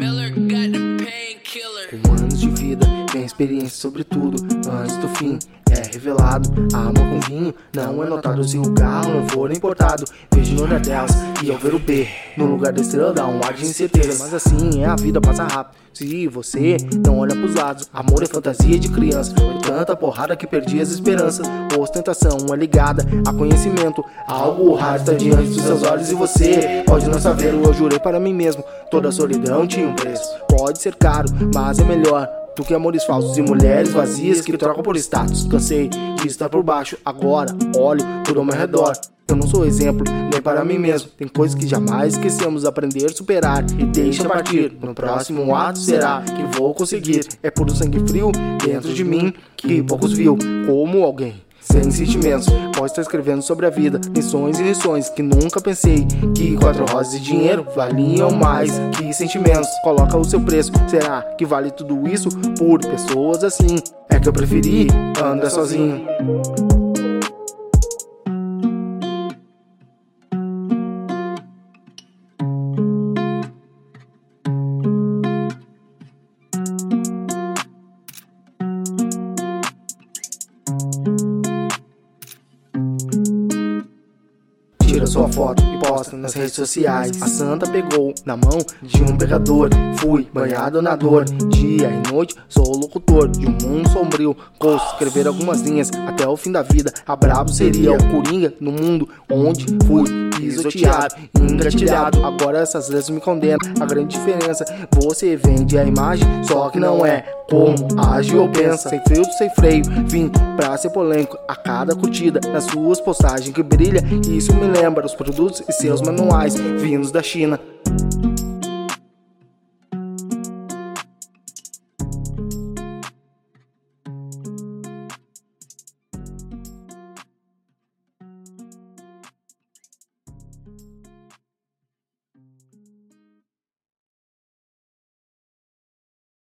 Miller got the painkiller. Vem experiência sobre tudo. Antes do fim, é revelado. Amor com vinho não é notado. Se o carro não for importado, vejo no olhar delas e ao ver o B no lugar da estrela dá um ar de incerteza. Mas assim é a vida, passa rápido. Se você não olha pros lados, amor é fantasia de criança. Foi tanta porrada que perdi as esperanças. Ostentação é ligada a conhecimento. Algo raro está diante dos seus olhos e você pode não saber. Eu jurei para mim mesmo: toda solidão tinha um preço. Pode ser caro, mas é melhor do que amores falsos e mulheres vazias que trocam por status. Cansei de estar por baixo, agora olho tudo ao meu redor. Eu não sou exemplo, nem para mim mesmo. Tem coisas que jamais esquecemos, aprender, superar e deixa partir. No próximo ato será que vou conseguir. É puro sangue frio dentro de mim que poucos viu como alguém. Sem sentimentos, pode estar escrevendo sobre a vida, lições e lições que nunca pensei que quatro rosas e dinheiro valiam mais que sentimentos. Coloca o seu preço, será que vale tudo isso por pessoas assim? É que eu preferi andar sozinho. Tira sua foto e posta nas redes sociais. A santa pegou na mão de um pegador. Fui banhado na dor. Dia e noite sou locutor de um mundo sombrio. Posso escrever algumas linhas até o fim da vida. A brabo seria o coringa no mundo onde fui pisoteado, engatilhado. Agora essas letras me condenam. A grande diferença, você vende a imagem, só que não é como age ou pensa. Sem filtro, sem freio, vim pra ser polêmico. A cada curtida nas suas postagens que brilha, isso me lembra os produtos e seus manuais vindos da China.